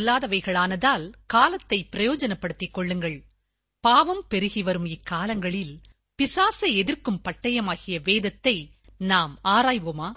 பொல்லாதவைகளானதால் காலத்தை பிரயோஜனப்படுத்திக் கொள்ளுங்கள். பாவம் பெருகி வரும் இக்காலங்களில் பிசாசை எதிர்க்கும் பட்டயமாகிய வேதத்தை நாம் ஆராய்வோமா?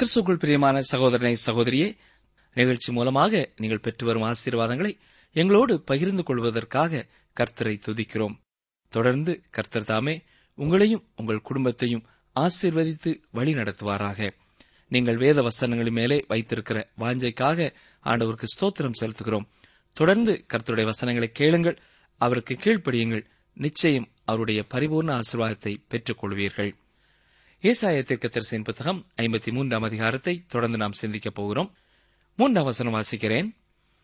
கிறிஸ்துக்குள் பிரியமான சகோதரனை சகோதரியே நிகழ்ச்சி மூலமாக நீங்கள் பெற்று வரும் ஆசீர்வாதங்களை எங்களோடு பகிர்ந்து கொள்வதற்காக கர்த்தரை துதிக்கிறோம். தொடர்ந்து கர்த்தர் தாமே உங்களையும் உங்கள் குடும்பத்தையும் ஆசீர்வதித்து வழி நடத்துவாராக. நீங்கள் வேத வசனங்களின் மேலே வைத்திருக்கிற வாஞ்சைக்காக ஆண்டவருக்கு ஸ்தோத்திரம் செலுத்துகிறோம். தொடர்ந்து கர்த்தருடைய வசனங்களை கேளுங்கள் அவருக்கு கீழ்ப்படியுங்கள். நிச்சயம் அவருடைய பரிபூர்ண ஆசீர்வாதத்தை பெற்றுக் கொள்வீர்கள் ஏசாய தீர்க்கதரிசியின் புத்தகம் ஐம்பத்தி மூன்றாம் அதிகாரத்தை தொடர்ந்து நாம் சிந்திக்கப் போகிறோம். மூன்றாம் வசனம் வாசிக்கிறேன்.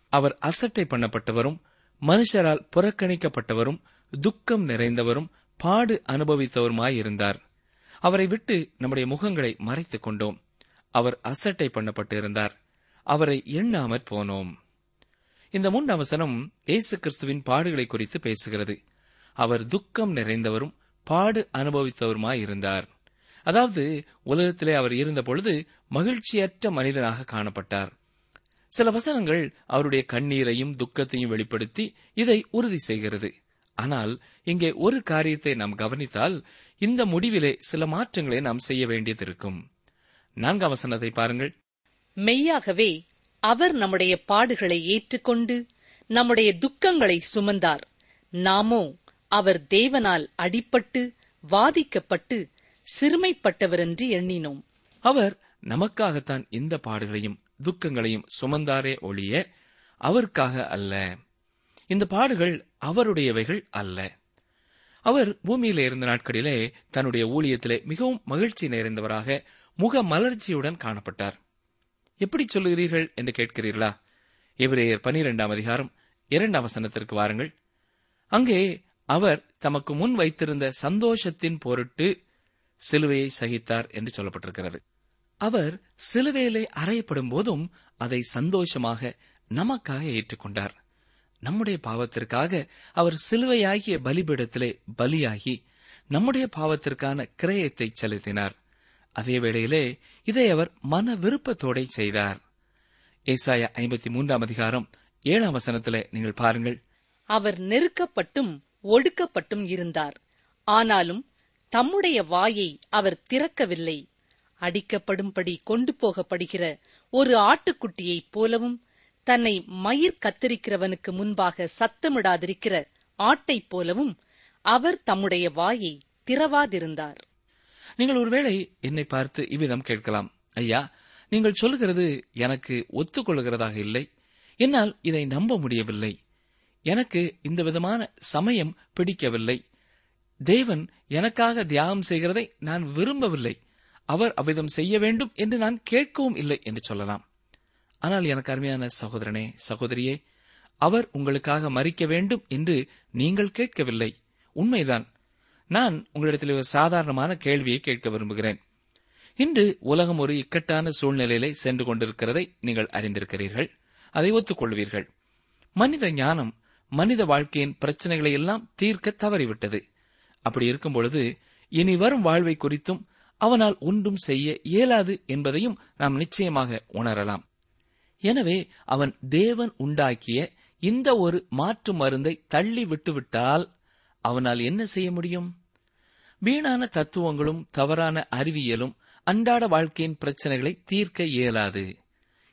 அவர் அசட்டை பண்ணப்பட்டவரும் மனுஷரால் புறக்கணிக்கப்பட்டவரும் துக்கம் நிறைந்தவரும் பாடு அனுபவித்தவருமாயிருந்தார். அவரை விட்டு நம்முடைய முகங்களை மறைத்துக் கொண்டோம். அவர் அசட்டை பண்ணப்பட்டு இருந்தார் அவரை எண்ணாமற் போனோம். இந்த முன் அவசனம் இயேசு கிறிஸ்துவின் பாடுகளை குறித்து பேசுகிறது. அவர் துக்கம் நிறைந்தவரும் பாடு அனுபவித்தவருமாயிருந்தார். அதாவது உலகத்திலே அவர் இருந்தபொழுது மகிழ்ச்சியற்ற மனிதனாக காணப்பட்டார். சில வசனங்கள் அவருடைய கண்ணீரையும் துக்கத்தையும் வெளிப்படுத்தி இதை உறுதி செய்கிறது. ஆனால் இங்கே ஒரு காரியத்தை நாம் கவனித்தால் இந்த முடிவிலே சில மாற்றங்களை நாம் செய்ய வேண்டியது இருக்கும் நான்காம் வசனத்தை பாருங்கள். மெய்யாகவே அவர் நம்முடைய பாடுகளை ஏற்றுக்கொண்டு நம்முடைய துக்கங்களை சுமந்தார். நாமோ அவர் தேவனால் அடிப்பட்டு வாதிக்கப்பட்டு சிறுமைப்பட்டவரென்று எண்ணினோம். அவர் நமக்காகத்தான் இந்த பாடுகளையும் துக்கங்களையும் சுமந்தாரே ஒழிய அவருக்காக அல்ல. இந்த பாடுகள் அவருடையவைகள் அல்ல. அவர் பூமியில இருந்த நாட்களிலே தன்னுடைய ஊழியத்திலே மிகவும் மகிழ்ச்சி நிறைந்தவராக முக மலர்ச்சியுடன் காணப்பட்டார். எப்படி சொல்லுகிறீர்கள் என்று கேட்கிறீர்களா? எபிரேயர் பனிரெண்டாம் அதிகாரம் இரண்டாம் வசனத்திற்கு வாருங்கள். அங்கே அவர் தமக்கு முன் வைத்திருந்த சந்தோஷத்தின் பொருட்டு சிலுவையை சகித்தார் என்று சொல்லப்பட்டிருக்கிறது. அவர் சிலுவையிலே அறையப்படும் போதும் அதை சந்தோஷமாக நமக்காக ஏற்றுக்கொண்டார். நம்முடைய பாவத்திற்காக அவர் சிலுவையாகிய பலிபீடத்திலே பலியாகி நம்முடைய பாவத்திற்கான கிரயத்தை செலுத்தினார். அதே வேளையிலே இதை அவர் மன விருப்பத்தோட செய்தார். ஏசாயா ஐம்பத்தி மூன்றாம் அதிகாரம் ஏழாம் வசனத்திலே நீங்கள் பாருங்கள். அவர் நெருக்கப்பட்டும் ஒடுக்கப்பட்டும் இருந்தார். ஆனாலும் தம்முடைய வாயை அவர் திறக்கவில்லை. அடிக்கப்படும்படி கொண்டு போகப்படுகிற ஒரு ஆட்டுக்குட்டியைப் போலவும் தன்னை மயிர் கத்தரிக்கிறவனுக்கு முன்பாக சத்தமிடாதிருக்கிற ஆட்டைப் போலவும் அவர் தம்முடைய வாயை திறவாதிருந்தார். நீங்கள் ஒருவேளை என்னை பார்த்து இவ்விதம் கேட்கலாம். ஐயா நீங்கள் சொல்லுகிறது எனக்கு ஒத்துக்கொள்கிறதாக இல்லை. என்னால் இதை நம்ப முடியவில்லை. எனக்கு இந்த விதமான சமயம் பிடிக்கவில்லை. தேவன் எனக்காக தியாகம் செய்கிறதை நான் விரும்பவில்லை. அவர் அவ்விதம் செய்ய வேண்டும் என்று நான் கேட்கவும் இல்லை என்று சொல்லலாம். ஆனால் எனக்கு அருமையான சகோதரனே சகோதரியே அவர் உங்களுக்காக மறிக்க வேண்டும் என்று நீங்கள் கேட்கவில்லை. உண்மைதான். நான் உங்களிடத்தில் ஒரு சாதாரணமான கேள்வியை கேட்க விரும்புகிறேன். இன்று உலகம் ஒரு இக்கட்டான சூழ்நிலையிலே சென்று கொண்டிருக்கிறதை நீங்கள் அறிந்திருக்கிறீர்கள். அதை ஒத்துக்கொள்வீர்கள். மனித ஞானம் மனித வாழ்க்கையின் பிரச்சனைகளை எல்லாம் தீர்க்க தவறிவிட்டது. அப்படி இருக்கும் பொழுது இனி வரும் வாழ்வை குறித்தும் அவனால் ஒன்றும் செய்ய இயலாது என்பதையும் நாம் நிச்சயமாக உணரலாம். எனவே அவன் தேவன் உண்டாக்கிய இந்த ஒரு மாற்று மருந்தை தள்ளி விட்டுவிட்டால் அவனால் என்ன செய்ய முடியும்? வீணான தத்துவங்களும் தவறான அறிவியலும் அன்றாட வாழ்க்கையின் பிரச்சனைகளை தீர்க்க இயலாது.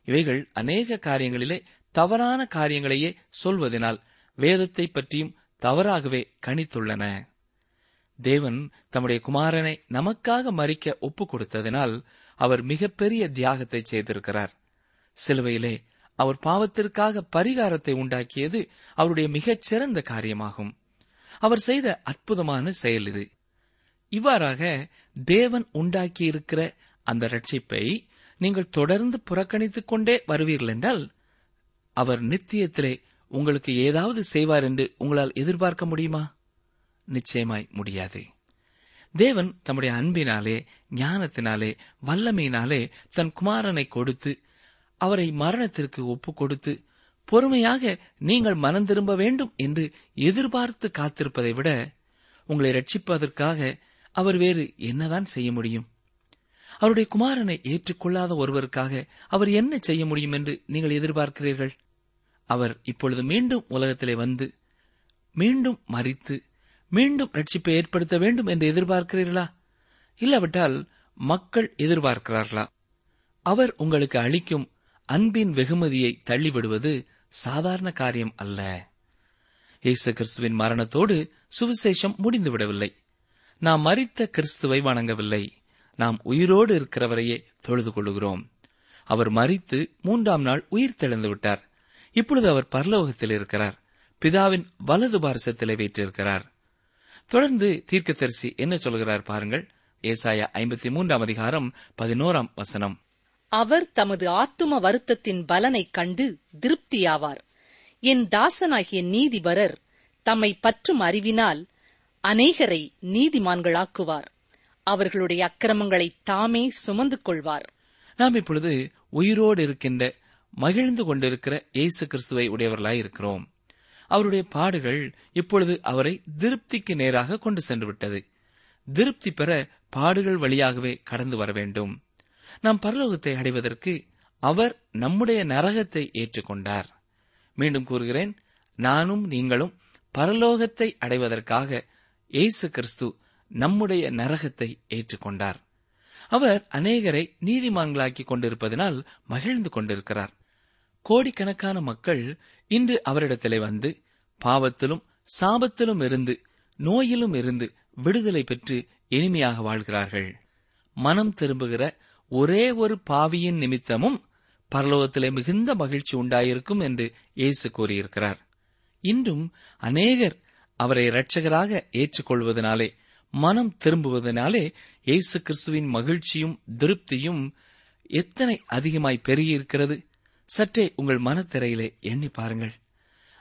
இவைகள் அநேக காரியங்களிலே தவறான காரியங்களையே சொல்வதனால் வேதத்தை பற்றியும் தவறாகவே கணித்துள்ளன. தேவன் தம்முடைய குமாரனை நமக்காக மறிக்க ஒப்புக் கொடுத்ததினால் அவர் மிகப்பெரிய தியாகத்தை செய்திருக்கிறார். சிலுவையிலே அவர் பாவத்திற்காக பரிகாரத்தை உண்டாக்கியது அவருடைய மிகச் சிறந்த காரியமாகும். அவர் செய்த அற்புதமான செயல் இது. இவ்வாறாக தேவன் உண்டாக்கியிருக்கிற அந்த ரட்சிப்பை நீங்கள் தொடர்ந்து புறக்கணித்துக் கொண்டே வருவீர்கள் என்றால் அவர் நித்தியத்திலே உங்களுக்கு ஏதாவது செய்வார் என்று உங்களால் எதிர்பார்க்க முடியுமா? நிச்சயமாய் முடியாது. தேவன் தம்முடைய அன்பினாலே ஞானத்தினாலே வல்லமையினாலே தன் குமாரனை கொடுத்து அவரை மரணத்திற்கு ஒப்புக் கொடுத்து பொறுமையாக நீங்கள் மனம் திரும்ப வேண்டும் என்று எதிர்பார்த்து காத்திருப்பதை விட உங்களை ரட்சிப்பதற்காக அவர் வேறு என்னதான் செய்ய முடியும்? அவருடைய குமாரனை ஏற்றுக்கொள்ளாத ஒருவருக்காக அவர் என்ன செய்ய முடியும் என்று நீங்கள் எதிர்பார்க்கிறீர்கள்? அவர் இப்பொழுது மீண்டும் உலகத்திலே வந்து மீண்டும் மறித்து மீண்டும் ரட்சிப்பை ஏற்படுத்த வேண்டும் என்று எதிர்பார்க்கிறீர்களா? இல்லாவிட்டால் மக்கள் எதிர்பார்க்கிறார்களா? அவர் உங்களுக்கு அளிக்கும் அன்பின் வெகுமதியை தள்ளிவிடுவது சாதாரண காரியம் அல்ல. இயேசு கிறிஸ்துவின் மரணத்தோடு சுவிசேஷம் முடிந்துவிடவில்லை. நாம் மறித்த கிறிஸ்துவை வணங்கவில்லை. நாம் உயிரோடு இருக்கிறவரையே தொழுது கொள்கிறோம் அவர் மறித்து மூன்றாம் நாள் உயிர் தெளிந்து விட்டார். இப்பொழுது அவர் பரலோகத்தில் இருக்கிறார். பிதாவின் வலது பாரசத்திலே வீற்றிருக்கிறார். தொடர்ந்து தீர்க்கதரிசி என்ன சொல்கிறார் பாருங்கள். ஏசாயா ஐம்பத்தி மூன்றாம் அதிகாரம் பதினோராம் வசனம். அவர் தமது ஆத்தும வருத்தத்தின் பலனைக் கண்டு திருப்தியாவார். என் தாசனாகிய நீதிபரர் தம்மை பற்றும் அறிவினால் அநேகரை நீதிமான்களாக்குவார். அவர்களுடைய அக்கிரமங்களை தாமே சுமந்து கொள்வார். நாம் இப்பொழுது உயிரோடு இருக்கின்ற மகிழ்ந்து கொண்டிருக்கிற இயேசு கிறிஸ்துவை உடையவர்களாய் இருக்கிறோம் அவருடைய பாடுகள் இப்பொழுது அவரை திருப்திக்கு நேராக கொண்டு சென்றுவிட்டது. திருப்தி பெற பாடுகள் வழியாகவே கடந்து வர வேண்டும். நாம் பரலோகத்தை அடைவதற்கு அவர் நம்முடைய நரகத்தை ஏற்றுக்கொண்டார். மீண்டும் கூறுகிறேன் நானும் நீங்களும் பரலோகத்தை அடைவதற்காக இயேசு கிறிஸ்து நம்முடைய நரகத்தை ஏற்றுக்கொண்டார். அவர் அநேகரை நீதிமான்களாக்கிக் கொண்டிருப்பதனால் மகிழ்ந்து கொண்டிருக்கிறார். கோடிக்கணக்கான மக்கள் இன்று அவரிடத்திலே வந்து பாவத்திலும் சாபத்திலும் இருந்து நோயிலும் இருந்து விடுதலை பெற்று இனிமையாக வாழ்கிறார்கள். மனம் திரும்புகிற ஒரே ஒரு பாவியின் நிமித்தமும் பரலோகத்திலே மிகுந்த மகிழ்ச்சி உண்டாயிருக்கும் என்று இயேசு கூறியிருக்கிறார். இன்றும் அநேகர் அவரை இரட்சகராக ஏற்றுக்கொள்வதனாலே மனம் திரும்புவதனாலே இயேசு கிறிஸ்துவின் மகிழ்ச்சியும் திருப்தியும் எத்தனை அதிகமாய் பெருகியிருக்கிறது. சற்றே உங்கள் மனத்திரையிலே எண்ணி பாருங்கள்.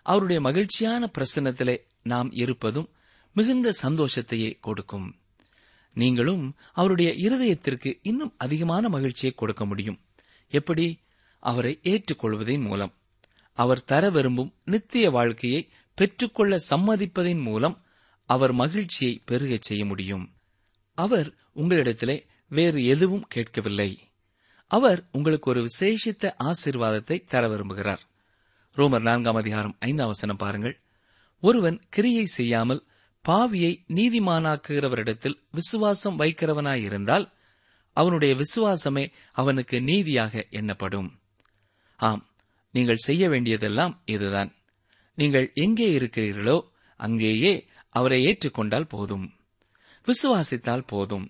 அவருடைய மகிழ்ச்சியான பிரசன்னத்திலே நாம் இருப்பதும் மிகுந்த சந்தோஷத்தையே கொடுக்கும். நீங்களும் அவருடைய இருதயத்திற்கு இன்னும் அதிகமான மகிழ்ச்சியை கொடுக்க முடியும். எப்படி? அவரை ஏற்றுக்கொள்வதன் மூலம். அவர் தர விரும்பும் நித்திய வாழ்க்கையை பெற்றுக்கொள்ள சம்மதிப்பதன் மூலம் அவர் மகிழ்ச்சியை பெருகச் செய்ய முடியும். அவர் உங்களிடத்திலே வேறு எதுவும் கேட்கவில்லை. அவர் உங்களுக்கு ஒரு விசேஷித்த ஆசீர்வாதத்தை தர விரும்புகிறார். ரோமர் நான்காம் அதிகாரம் ஐந்தாம் வசனம் பாருங்கள். ஒருவன் கிரியை செய்யாமல் பாவியை நீதிமானாக்குகிறவரிடத்தில் விசுவாசம் வைக்கிறவனாயிருந்தால் அவனுடைய விசுவாசமே அவனுக்கு நீதியாக எண்ணப்படும். ஆம் நீங்கள் செய்ய வேண்டியதெல்லாம் இதுதான். நீங்கள் எங்கே இருக்கிறீர்களோ அங்கேயே அவரை ஏற்றுக்கொண்டால் போதும். விசுவாசித்தால் போதும்.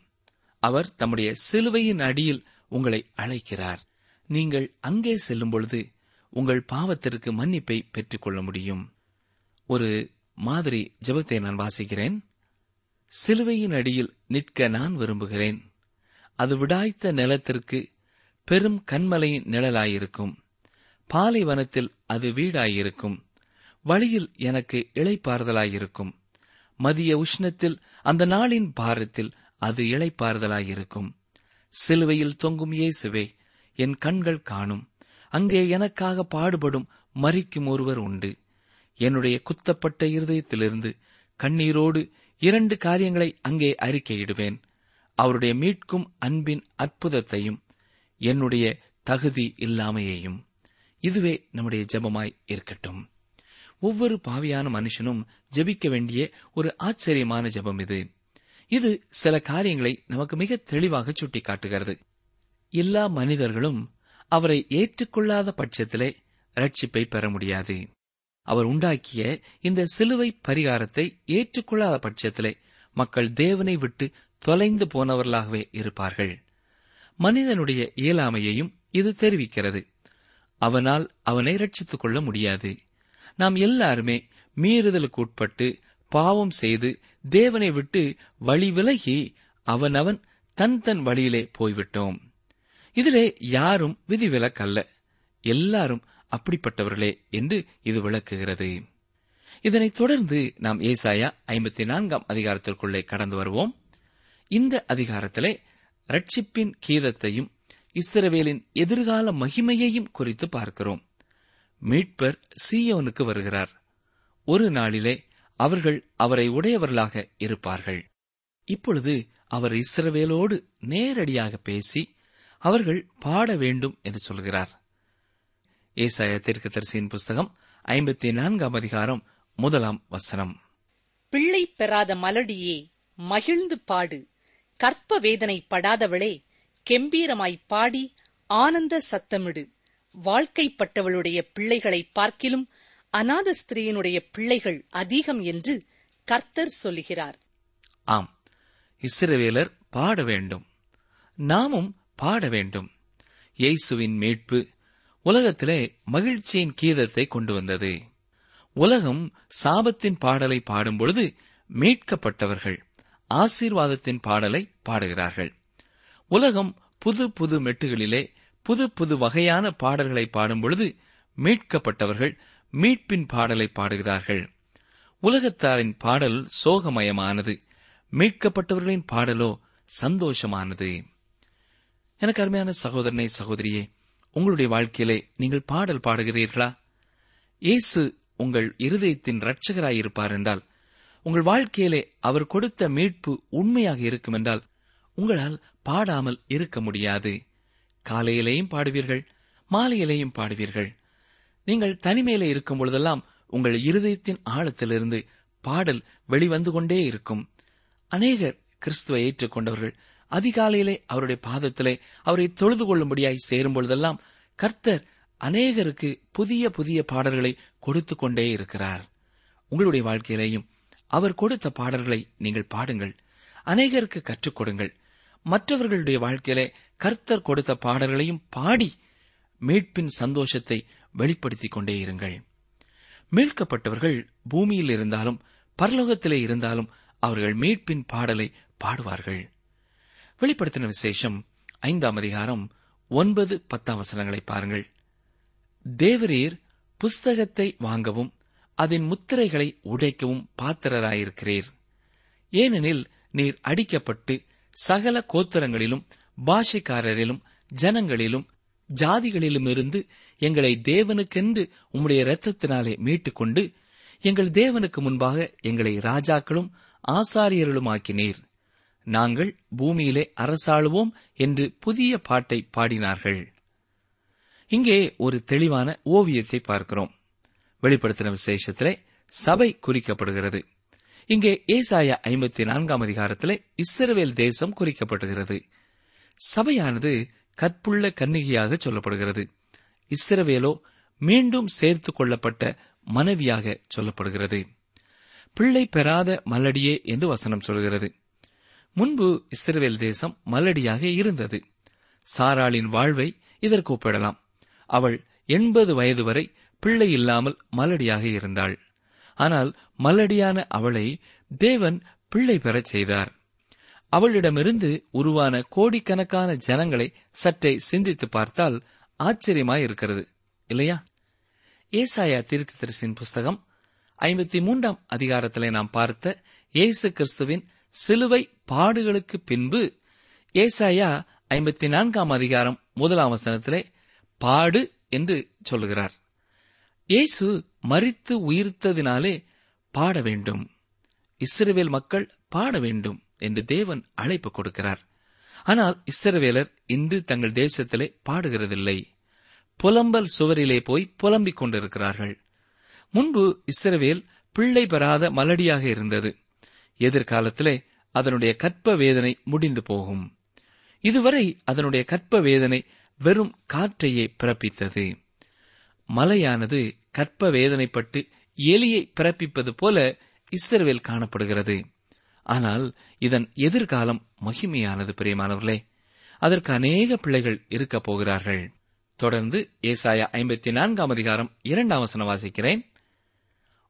அவர் தம்முடைய சிலுவையின் அடியில் உங்களை அழைக்கிறார். நீங்கள் அங்கே செல்லும் பொழுது உங்கள் பாவத்திற்கு மன்னிப்பை பெற்றுக்கொள்ள முடியும். ஒரு மாதிரி ஜபத்தை நான் வாசிக்கிறேன். சிலுவையின் அடியில் நிற்க நான் விரும்புகிறேன். அது விடாய்த்த நிலத்திற்கு பெரும் கண்மலையின் நிழலாயிருக்கும். பாலைவனத்தில் அது வீடாயிருக்கும். வழியில் எனக்கு இளைப்பாறுதலாயிருக்கும். மதிய உஷ்ணத்தில் அந்த நாளின் பாரத்தில் அது இளைப்பாறுதலாயிருக்கும். சிலுவையில் தொங்கும் இயேசுவே என் கண்கள் காணும். அங்கே எனக்காக பாடுபடும் மறிக்கும் ஒருவர் உண்டு. என்னுடைய குத்தப்பட்ட இருதயத்திலிருந்து கண்ணீரோடு இரண்டு காரியங்களை அங்கே அறிக்கையிடுவேன். அவருடைய மீட்கும் அன்பின் அற்புதத்தையும் என்னுடைய தகுதி இல்லாமையையும். இதுவே நம்முடைய ஜெபமாய் இருக்கட்டும். ஒவ்வொரு பாவியான மனுஷனும் ஜெபிக்க வேண்டிய ஒரு ஆச்சரியமான ஜெபம் இது. இது சில காரியங்களை நமக்கு மிக தெளிவாக சுட்டிக்காட்டுகிறது. எல்லா மனிதர்களும் அவரை ஏற்றுக்கொள்ளாத பட்சத்திலே ரட்சிப்பை பெற முடியாது. அவர் உண்டாக்கிய இந்த சிலுவை பரிகாரத்தை ஏற்றுக்கொள்ளாத பட்சத்திலே மக்கள் தேவனை விட்டு தொலைந்து போனவர்களாகவே இருப்பார்கள். மனிதனுடைய இயலாமையையும் இது தெரிவிக்கிறது. அவனால் அவனை ரட்சித்துக் கொள்ள முடியாது. நாம் எல்லாருமே மீறுதலுக்கு உட்பட்டு பாவம் செய்து தேவனை விட்டு வழி விலகி அவனவன் தன் தன் வழியிலே போய்விட்டோம். இதிலே யாரும் விதிவிலக்கல்ல. எல்லாரும் அப்படிப்பட்டவர்களே என்று இது விளக்குகிறது. இதனைத் தொடர்ந்து நாம் ஏசாயா ஐம்பத்தி நான்காம் அதிகாரத்திற்குள்ளே கடந்து வருவோம். இந்த அதிகாரத்திலே ரட்சிப்பின் கீதத்தையும் இஸ்ரவேலின் எதிர்கால மகிமையையும் குறித்து பார்க்கிறோம். மீட்பர் சீயோனுக்கு வருகிறார். ஒரு நாளிலே அவர்கள் அவரை உடையவர்களாக இருப்பார்கள். இப்பொழுது அவர் இஸ்ரவேலோடு நேரடியாக பேசி அவர்கள் பாட வேண்டும் என்று சொல்கிறார். ஏசாய தீர்க்கதரிசியின் புஸ்தகம் ஐம்பத்தி நான்காம் அதிகாரம் முதலாம் வசனம். பிள்ளை பெறாத மலடியே மகிழ்ந்து பாடு. கற்ப வேதனை படாதவளே கெம்பீரமாய் பாடி ஆனந்த சத்தமிடு. வாழ்க்கைப்பட்டவளுடைய பிள்ளைகளை பார்க்கிலும் அநாத ஸ்திரீயினுடைய பிள்ளைகள் அதிகம் என்று கர்த்தர் சொல்லுகிறார். ஆம் இஸ்ரவேலர் பாட வேண்டும். நாமும் பாட வேண்டும். இயேசுவின் மீட்பு உலகத்திலே மகிழ்ச்சியின் கீதத்தை கொண்டு வந்தது. உலகம் சாபத்தின் பாடலை பாடும்பொழுது மீட்கப்பட்டவர்கள் ஆசீர்வாதத்தின் பாடலை பாடுகிறார்கள். உலகம் புது புது மெட்டுகளிலே புது புது வகையான பாடல்களை பாடும்பொழுது மீட்கப்பட்டவர்கள் மீட்பின் பாடலை பாடுகிறார்கள். உலகத்தாரின் பாடல் சோகமயமானது. மீட்கப்பட்டவர்களின் பாடலோ சந்தோஷமானது. எனக்கு அருமையான சகோதரனே சகோதரியே உங்களுடைய வாழ்க்கையிலே நீங்கள் பாடல் பாடுகிறீர்களா? இயேசு உங்கள் இருதயத்தின் இரட்சகராயிருப்பார் என்றால் உங்கள் வாழ்க்கையிலே அவர் கொடுத்த மீட்பு உண்மையாக இருக்கும் என்றால் உங்களால் பாடாமல் இருக்க முடியாது. காலையிலேயும் பாடுவீர்கள் மாலையிலேயும் பாடுவீர்கள். நீங்கள் தனிமையிலே இருக்கும் பொழுதெல்லாம் உங்கள் இருதயத்தின் ஆழத்திலிருந்து பாடல் வெளிவந்து கொண்டே இருக்கும். அநேகர் கிறிஸ்துவை ஏற்றுக்கொண்டவர்கள் அதிகாலையிலே அவருடைய பாதத்திலே அவரை தொழுது கொள்ளும்படியாய் சேரும் பொழுதெல்லாம் கர்த்தர் அநேகருக்கு புதிய புதிய பாடல்களை கொடுத்து கொண்டே இருக்கிறார். உங்களுடைய வாழ்க்கையிலேயும் அவர் கொடுத்த பாடல்களை நீங்கள் பாடுங்கள். அநேகருக்கு கற்றுக் கொடுங்கள். மற்றவர்களுடைய வாழ்க்கையிலே கர்த்தர் கொடுத்த பாடல்களையும் பாடி மீட்பின் சந்தோஷத்தை வெளிப்படுத்திக் கொண்டே இருங்கள். மீட்கப்பட்டவர்கள் பூமியில் இருந்தாலும் பரலோகத்திலே இருந்தாலும் அவர்கள் மீட்பின் பாடலை பாடுவார்கள். வெளிப்படுத்தின விசேஷம் ஐந்தாம் அதிகாரம் ஒன்பது பத்தாம் வசனங்களை பாருங்கள். தேவரீர் புஸ்தகத்தை வாங்கவும் அதன் முத்திரைகளை உடைக்கவும் பாத்திரராயிருக்கிறீர். ஏனெனில் நீர் அடிக்கப்பட்டு சகல கோத்திரங்களிலும் பாஷைக்காரரிலும் ஜனங்களிலும் ஜாதிகளிலுமிருந்து எங்களை தேவனுக்கென்று உம்முடைய இரத்தத்தினாலே மீட்டுக்கொண்டு எங்கள் தேவனுக்கு முன்பாக எங்களை ராஜாக்களும் ஆசாரியர்களுமாக்கினீர். நாங்கள் பூமியிலே அரசாளுவோம் என்று புதிய பாட்டை பாடினார்கள். இங்கே ஒரு தெளிவான ஓவியத்தை பார்க்கிறோம். வெளிப்படுத்தின விசேஷத்திலே சபை குறிக்கப்படுகிறது. இங்கே ஏசாயா ஐம்பத்தி நான்காம் அதிகாரத்திலே இஸ்ரவேல் தேசம் குறிக்கப்படுகிறது. சபையானது கற்புள்ள கன்னிகையாக சொல்லப்படுகிறது. இஸ்ரவேலோ மீண்டும் சேர்த்துக் கொள்ளப்பட்ட மனைவியாக சொல்லப்படுகிறது. பிள்ளை பெறாத மல்லடியே என்று வசனம் சொல்கிறது. முன்பு இஸ்ரவேல் தேசம் மல்லடியாக இருந்தது. சாராளின் வாழ்வை இதற்கு ஒப்பிடலாம். அவள் எண்பது வயது வரை பிள்ளை இல்லாமல் மலடியாக இருந்தாள். ஆனால் மல்லடியான அவளை தேவன் பிள்ளை பெறச் செய்தார். அவளிடமிருந்து உருவான கோடிக்கணக்கான ஜனங்களை சற்றே சிந்தித்து பார்த்தால் ஆச்சரியமாயிருக்கிறது இல்லையா? ஏசாயா தீர்க்கதரிசியின் புஸ்தகம் ஐம்பத்தி மூன்றாம் அதிகாரத்திலே நாம் பார்த்த இயேசு கிறிஸ்துவின் சிலுவை பாடுகளுக்கு பின்பு ஏசாயா ஐம்பத்தி நான்காம் அதிகாரம் முதலாம் வசனத்திலே பாடு என்று சொல்லுகிறார். இயேசு மறித்து உயிர்த்ததினாலே பாட வேண்டும். இஸ்ரேவேல் மக்கள் பாட வேண்டும். என்று தேவன் அழைப்பு கொடுக்கிறார். ஆனால் இஸ்ரவேலர் இன்று தங்கள் தேசத்திலே பாடுகிறதில்லை. புலம்பல் சுவரிலே போய் புலம்பிக் கொண்டிருக்கிறார்கள். முன்பு இஸ்ரவேல் பிள்ளை பெறாத மலடியாக இருந்தது. எதிர்காலத்திலே அதனுடைய கற்ப வேதனை முடிந்து போகும். இதுவரை அதனுடைய கற்ப வேதனை வெறும் காற்றையே பிறப்பித்தது. மலையானது கற்ப வேதனைப்பட்டு எலியை பிறப்பிப்பது போல இஸ்ரவேல் காணப்படுகிறது. ஆனால் இதன் எதிர்காலம் மகிமையானது பிரியமானவர்களே. அதற்கு அநேக பிள்ளைகள் இருக்கப் போகிறார்கள். தொடர்ந்து ஏசாயா ஐம்பத்தி நான்காம் அதிகாரம் இரண்டாம் வசனம் வாசிக்கிறேன்.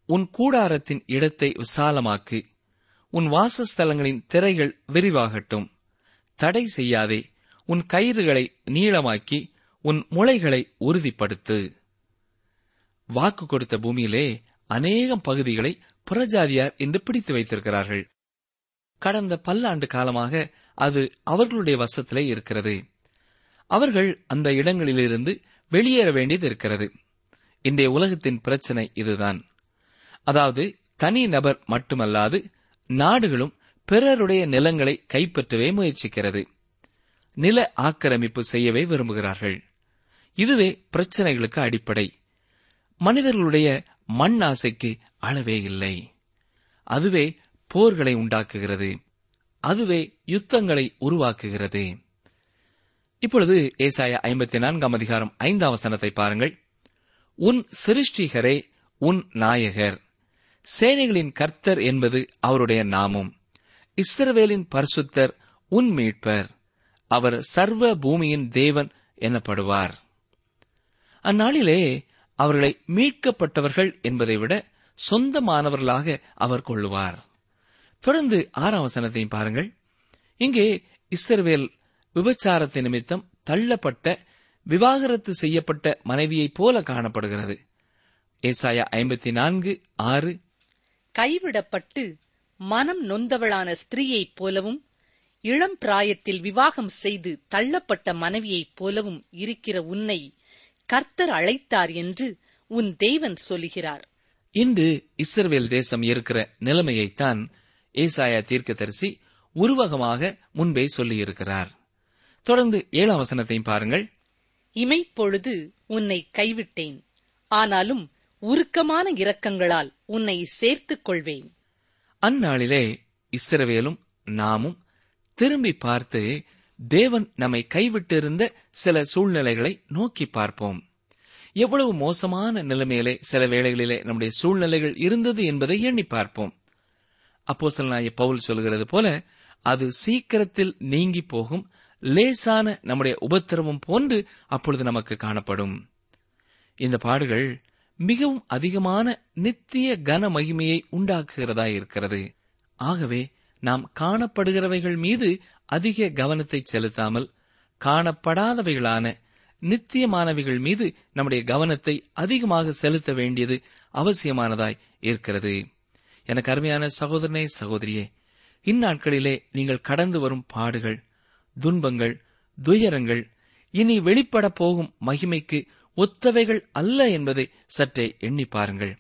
உன் கூடாரத்தின் இடத்தை விசாலமாக்கு. உன் வாசஸ்தலங்களின் திரைகள் விரிவாகட்டும். தடை செய்யாதே. உன் கயிறுகளை நீளமாக்கி உன் முளைகளை உறுதிப்படுத்து. வாக்கு கொடுத்த பூமியிலே அநேகம் பகுதிகளை புறஜாதியார் என்று பிடித்து வைத்திருக்கிறார்கள். கடந்த பல்லாண்டு காலமாக அது அவர்களுடைய வசத்திலே இருக்கிறது. அவர்கள் அந்த இடங்களிலிருந்து வெளியேற வேண்டியது இருக்கிறது. இன்றைய உலகத்தின் பிரச்சனை இதுதான். அதாவது தனி நபர் மட்டுமல்லாது நாடுகளும் பிறருடைய நிலங்களை கைப்பற்றவே முயற்சிக்கிறது. நில ஆக்கிரமிப்பு செய்யவே விரும்புகிறார்கள். இதுவே பிரச்சனைகளுக்கு அடிப்படை. மனிதர்களுடைய மண் ஆசைக்கு அளவே இல்லை. அதுவே போர்களை உண்டாக்குகிறது. அதுவே யுத்தங்களை உருவாக்குகிறது. இப்பொழுது ஏசாய ஐம்பத்தி நான்காம் அதிகாரம் ஐந்தாம் வசனத்தை பாருங்கள். உன் சிருஷ்டிகரே உன் நாயகர். சேனைகளின் கர்த்தர் என்பது அவருடைய நாமம். இஸ்ரவேலின் பரிசுத்தர் உன் மீட்பர். அவர் சர்வ பூமியின் தேவன் எனப்படுவார். அந்நாளிலே அவர்களை மீட்கப்பட்டவர்கள் என்பதை விட சொந்தமானவர்களாக அவர் கொள்ளுவார். தொடர்ந்து ஆறாம் வசனத்தையும் பாருங்கள். இங்கே இஸ்ரவேல் விபச்சாரத்தை நிமித்தம் தள்ளப்பட்ட விவாகரத்து செய்யப்பட்ட மனைவியைப் போல காணப்படுகிறது. ஏசாயா ஐம்பத்தி நான்கு ஆறு. கைவிடப்பட்டு மனம் நொந்தவளான ஸ்திரீயைப் போலவும் இளம் பிராயத்தில் விவாகம் செய்து தள்ளப்பட்ட மனைவியைப் போலவும் இருக்கிற உன்னை கர்த்தர் அழைத்தார் என்று உன் தேவன் சொல்லுகிறார். இன்று இஸ்ரவேல் தேசம் இருக்கிற நிலைமையைத்தான் ஏசாயா தீர்க்கதரிசி உருவகமாக முன்பே சொல்லியிருக்கிறார். தொடர்ந்து ஏழாம் வசனத்தையும் பாருங்கள். இமைப்பொழுது உன்னை கைவிட்டேன். ஆனாலும் உருக்கமான இரக்கங்களால் உன்னை சேர்த்துக் கொள்வேன். அந்நாளிலே இஸ்ரவேலும் நாமும் திரும்பி பார்த்து தேவன் நம்மை கைவிட்டிருந்த சில சூழ்நிலைகளை நோக்கி பார்ப்போம். எவ்வளவு மோசமான நிலைமையிலே சில வேளைகளிலே நம்முடைய சூழ்நிலைகள் இருந்தது என்பதை எண்ணி பார்ப்போம். அப்போசல் நாய பவுல் சொல்கிறது போல அது சீக்கிரத்தில் நீங்கி போகும் லேசான நம்முடைய உபத்திரவம் போன்று அப்பொழுது நமக்கு காணப்படும். இந்த பாடுகள் மிகவும் அதிகமான நித்திய கன மகிமையை உண்டாக்குகிறதா இருக்கிறது. ஆகவே நாம் காணப்படுகிறவைகள் மீது அதிக கவனத்தை செலுத்தாமல் காணப்படாதவைகளான நித்தியமானவைகள் மீது நம்முடைய கவனத்தை அதிகமாக செலுத்த வேண்டியது அவசியமானதாய் இருக்கிறது. எனக்கு அருமையான சகோதரனே சகோதரியே இந்நாட்களிலே நீங்கள் கடந்து வரும் பாடுகள் துன்பங்கள் துயரங்கள் இனி வெளிப்பட போகும் மகிமைக்கு ஒத்தவைகள் அல்ல என்பதை சற்றே எண்ணி பாருங்கள்.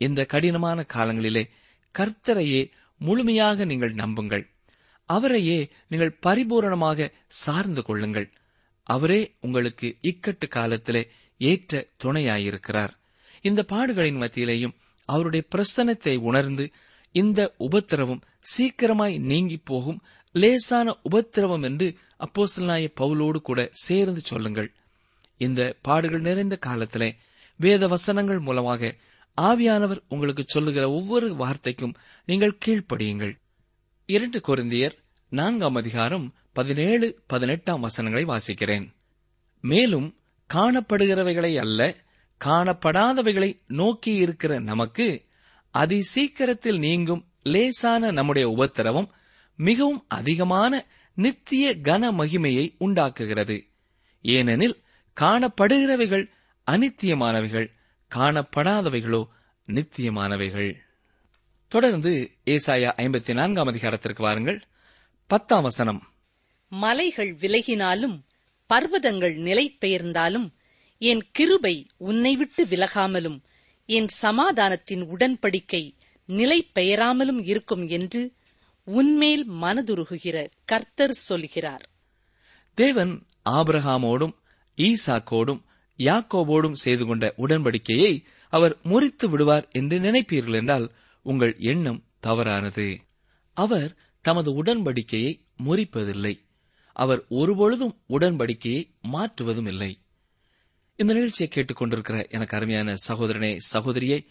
இந்த கடினமான காலங்களிலே கர்த்தரையே முழுமையாக நீங்கள் நம்புங்கள். அவரையே நீங்கள் பரிபூரணமாக சார்ந்து கொள்ளுங்கள். அவரே உங்களுக்கு இக்கட்டு காலத்திலே ஏற்ற துணையாயிருக்கிறார். இந்த பாடுகளின் மத்தியிலேயும் அவருடைய பிரசனத்தை உணர்ந்து இந்த உபத்திரவம் சீக்கிரமாய் நீங்கி போகும் லேசான உபத்திரவம் என்று அப்போசல்நாய பவுலோடு கூட சேர்ந்து சொல்லுங்கள். இந்த பாடுகள் நிறைந்த காலத்திலே வேத வசனங்கள் மூலமாக ஆவியானவர் உங்களுக்கு சொல்லுகிற ஒவ்வொரு வார்த்தைக்கும் நீங்கள் கீழ்ப்படியுங்கள். இரண்டு குருந்தியர் நான்காம் அதிகாரம் பதினேழு பதினெட்டாம் வசனங்களை வாசிக்கிறேன். மேலும் காணப்படுகிறவைகளை அல்ல காணப்படாதவைகளை நோக்கி இருக்கிற நமக்கு அதி சீக்கிரத்தில் நீங்கும் லேசான நம்முடைய உபத்திரவம் மிகவும் அதிகமான நித்திய கன மகிமையை உண்டாக்குகிறது. ஏனெனில் காணப்படுகிறவைகள் அனித்தியமானவைகள் காணப்படாதவைகளோ நித்தியமானவைகள். தொடர்ந்து ஏசாயா ஐம்பத்தி நான்காம் அதிகாரத்திற்கு வாருங்கள். பத்தாம் வசனம். மலைகள் விலகினாலும் பர்வதங்கள் நிலை பெயர்ந்தாலும் என் கிருபை உன்னை விட்டு விலகாமலும் என் சமாதானத்தின் உடன்படிக்கை நிலை பெயராமலும் இருக்கும் என்று உன்மேல் மனதுருகுகிற கர்த்தர் சொல்கிறார். தேவன் ஆபிரகாமோடும் ஈசாக்கோடும் யாக்கோபோடும் செய்து கொண்ட உடன்படிக்கையை அவர் முறித்து விடுவார் என்று நினைப்பீர்கள் என்றால் உங்கள் எண்ணம் தவறானது. அவர் தமது உடன்படிக்கையை முறிப்பதில்லை. அவர் ஒருபொழுதும் உடன்படிக்கையை மாற்றுவதும் இல்லை இந்த நிகழ்ச்சியை கேட்டுக்கொண்டிருக்கிற எனக்கு அருமையான சகோதரனே சகோதரியை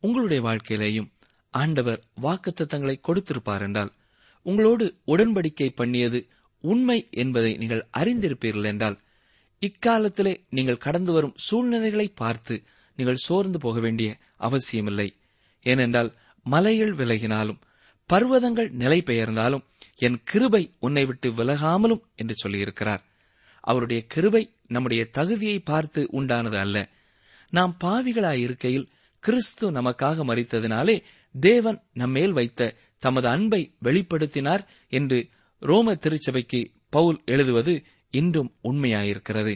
உங்களுடைய வாழ்க்கையிலேயும் ஆண்டவர் வாக்குத்தத்தங்களை கொடுத்திருப்பார் என்றால் உங்களோடு உடன்படிக்கை பண்ணியது உண்மை என்பதை நீங்கள் அறிந்திருப்பீர்கள் என்றால் இக்காலத்திலே நீங்கள் கடந்து வரும் சூழ்நிலைகளை பார்த்து நீங்கள் சோர்ந்து போக வேண்டிய அவசியமில்லை. ஏனென்றால் மலைகள் விலகினாலும் பர்வதங்கள் நிலை பெயர்ந்தாலும் என் கிருபை உன்னை விட்டு விலகாமலும் என்று சொல்லியிருக்கிறார். அவருடைய கிருபை நம்முடைய தகுதியை பார்த்து உண்டானது அல்ல. நாம் பாவிகளாயிருக்கையில் கிறிஸ்து நமக்காக மறித்ததினாலே தேவன் நம்மேல் வைத்த தமது அன்பை வெளிப்படுத்தினார் என்று ரோம திருச்சபைக்கு பவுல் எழுதுவது இன்றும் உண்மையாயிருக்கிறது.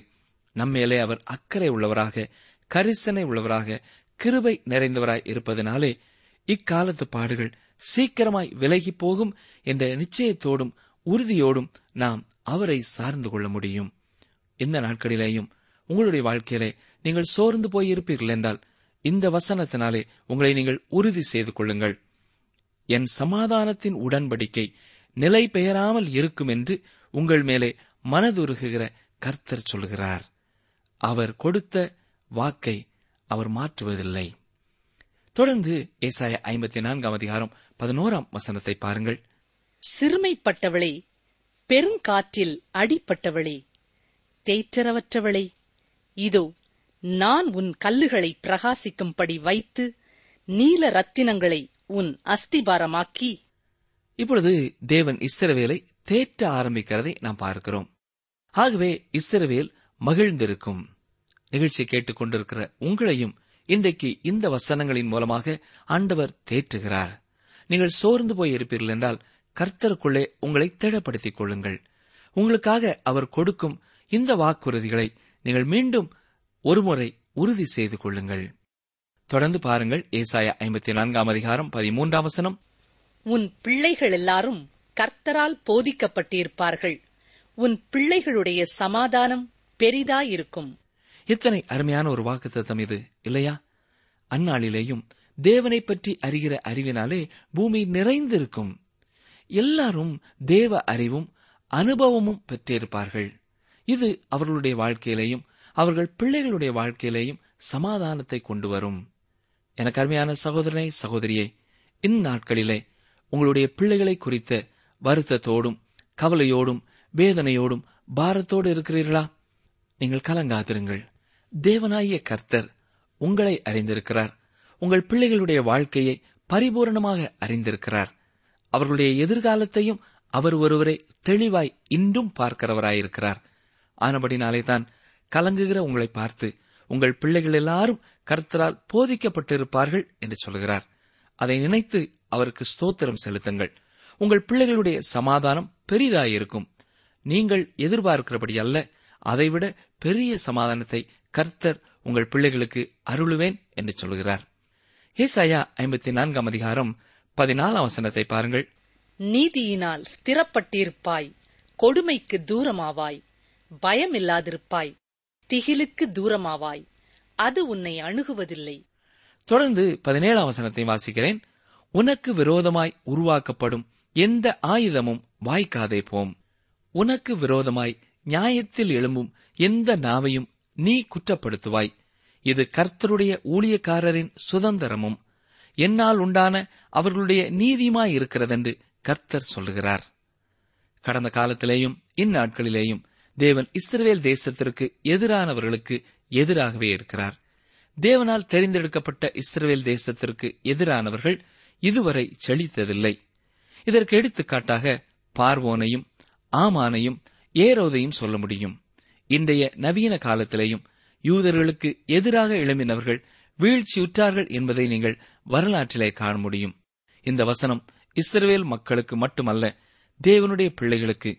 நம்மேலே அவர் அக்கறை உள்ளவராக கரிசனை உள்ளவராக கிருபை நிறைந்தவராய் இருப்பதனாலே இக்காலத்து பாடுகள் சீக்கிரமாய் விலகி போகும் என்ற நிச்சயத்தோடும் உறுதியோடும் நாம் அவரை சார்ந்து கொள்ள முடியும். இந்த நாட்களிலேயும் உங்களுடைய வாழ்க்கையிலே நீங்கள் சோர்ந்து போய் இருப்பீர்கள் என்றால் இந்த வசனத்தினாலே உங்களை நீங்கள் உறுதி செய்து கொள்ளுங்கள். என் சமாதானத்தின் உடன்படிக்கை நிலை பெயராமல் இருக்கும் என்று உங்கள் மேலே மனதுருகுகிற கர்த்தர் சொல்கிறார். அவர் கொடுத்த வாக்கை அவர் மாற்றுவதில்லை. தொடர்ந்து ஏசாய ஐம்பத்தி நான்காம் அதிகாரம் பதினோராம் வசனத்தை பாருங்கள். சிறுமைப்பட்டவளே பெருங்காற்றில் அடிப்பட்டவளே தேற்றரவற்றவளே இதோ நான் உன் கல்லுகளை பிரகாசிக்கும்படி வைத்து நீல ரத்தினங்களை உன் அஸ்திபாரமாக்கி. இப்பொழுது தேவன் இஸ்ரவேலை தேற்ற ஆரம்பிக்கிறதை நாம் பார்க்கிறோம். ஆகவே இஸ்ரவேல் மகிழ்ந்திருக்கும். நிகழ்ச்சியை கேட்டுக்கொண்டிருக்கிற உங்களையும் இன்றைக்கு இந்த வசனங்களின் மூலமாக ஆண்டவர் தேற்றுகிறார். நீங்கள் சோர்ந்து போய் இருப்பீர்கள் என்றால் கர்த்தருக்குள்ளே உங்களை திடப்படுத்திக் கொள்ளுங்கள். உங்களுக்காக அவர் கொடுக்கும் இந்த வாக்குறுதிகளை நீங்கள் மீண்டும் ஒருமுறை உறுதி செய்து கொள்ளுங்கள். தொடர்ந்து பாருங்கள் ஏசாயா ஐம்பத்தி நான்காம் அதிகாரம் பதிமூன்றாம் வசனம். உன் பிள்ளைகள் எல்லாரும் கர்த்தரால் போதிக்கப்பட்டிருப்பார்கள். உன் பிள்ளைகளுடைய சமாதானம் பெரிதாயிருக்கும். எத்தனை அருமையான ஒரு வாக்குத்தத்தம் இது இல்லையா? அந்நாளிலேயும் தேவனை பற்றி அறிகிற அறிவினாலே பூமி நிறைந்திருக்கும். எல்லாரும் தேவ அறிவும் அனுபவமும் பெற்றிருப்பார்கள். இது அவர்களுடைய வாழ்க்கையிலையும் அவர்கள் பிள்ளைகளுடைய வாழ்க்கையிலையும் சமாதானத்தை கொண்டு வரும். எனக்கு அருமையான சகோதரனை சகோதரியே இந்நாட்களிலே உங்களுடைய பிள்ளைகளை குறித்த வருத்தத்தோடும் கவலையோடும் வேதனையோடும் பாரத்தோடு இருக்கிறீர்களா? நீங்கள் கலங்காதிருங்கள். தேவனாகிய கர்த்தர் உங்களை அறிந்திருக்கிறார். உங்கள் பிள்ளைகளுடைய வாழ்க்கையை பரிபூரணமாக அறிந்திருக்கிறார். அவர்களுடைய எதிர்காலத்தையும் அவர் ஒருவரை தெளிவாய் இன்றும் பார்க்கிறவராயிருக்கிறார். ஆனபடினாலே தான் கலங்குகிற உங்களை பார்த்து உங்கள் பிள்ளைகள் எல்லாரும் கர்த்தரால் போதிக்கப்பட்டிருப்பார்கள் என்று சொல்கிறார். அதை நினைத்து அவருக்கு ஸ்தோத்திரம் செலுத்துங்கள். உங்கள் பிள்ளைகளுடைய சமாதானம் பெரிதாயிருக்கும். நீங்கள் எதிர்பார்க்கிறபடி அல்ல அதைவிட பெரிய சமாதானத்தை கர்த்தர் உங்கள் பிள்ளைகளுக்கு அருளுவேன் என்று சொல்கிறார். ஏசாயா ஐம்பத்தி நான்காம் அதிகாரம் பதினாலாம் வசனத்தை பாருங்கள். நீதியினால் ஸ்திரப்பட்டிருப்பாய் கொடுமைக்கு தூரமாவாய் பயமில்லாதிருப்பாய். திகிலுக்கு தூரமாவாய். அது உன்னை அணுகுவதில்லை. தொடர்ந்து பதினேழாம் வசனத்தை வாசிக்கிறேன். உனக்கு விரோதமாய் உருவாக்கப்படும் எந்த ஆயுதமும் வாய்க்காதே போம். உனக்கு விரோதமாய் நியாயத்தில் எழும்பும் எந்த நாவையும் நீ குற்றப்படுத்துவாய். இது கர்த்தருடைய ஊழியக்காரரின் சுதந்திரமும். என்னால் உண்டான அவர்களுடைய நீதியுமாய் இருக்கிறதென்று கர்த்தர் சொல்லுகிறார். கடந்த காலத்திலேயும் இந்நாட்களிலேயும் தேவன் இஸ்ரவேல் தேசத்திற்கு எதிரானவர்களுக்கு எதிராகவே இருக்கிறார். தேவனால் தெரிந்தெடுக்கப்பட்ட இஸ்ரவேல் தேசத்திற்கு எதிரானவர்கள் இதுவரை செழித்ததில்லை. இதற்கு எடுத்துக்காட்டாக பார்வோனையும் ஆமானையும் ஏரோதையும் சொல்ல முடியும். இன்றைய நவீன காலத்திலேயும் யூதர்களுக்கு எதிராக எழும்பினவர்கள் வீழ்ச்சியுற்றார்கள் என்பதை நீங்கள் வரலாற்றிலே காண முடியும். இந்த வசனம் இஸ்ரவேல் மக்களுக்கு மட்டுமல்ல தேவனுடைய பிள்ளைகளுக்கு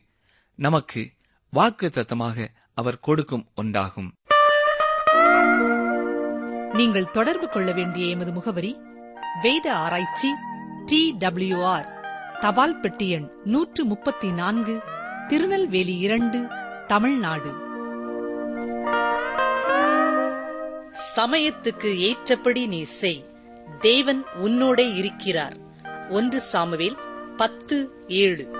நமக்கு வாக்கு தத்தமாக அவர் கொடுக்கும் ஒன்றாகும். நீங்கள் தொடர்பு கொள்ள வேண்டிய எமது முகவரி வேத ஆராய்ச்சி டி ஆர் தபால் பெட்டி எண் நூற்று முப்பத்தி நான்கு திருநெல்வேலி இரண்டு தமிழ்நாடு. சமயத்துக்கு ஏற்றபடி நீ செய். தேவன் உன்னோடே இருக்கிறார். ஒன்று சாமுவேல் பத்து ஏழு.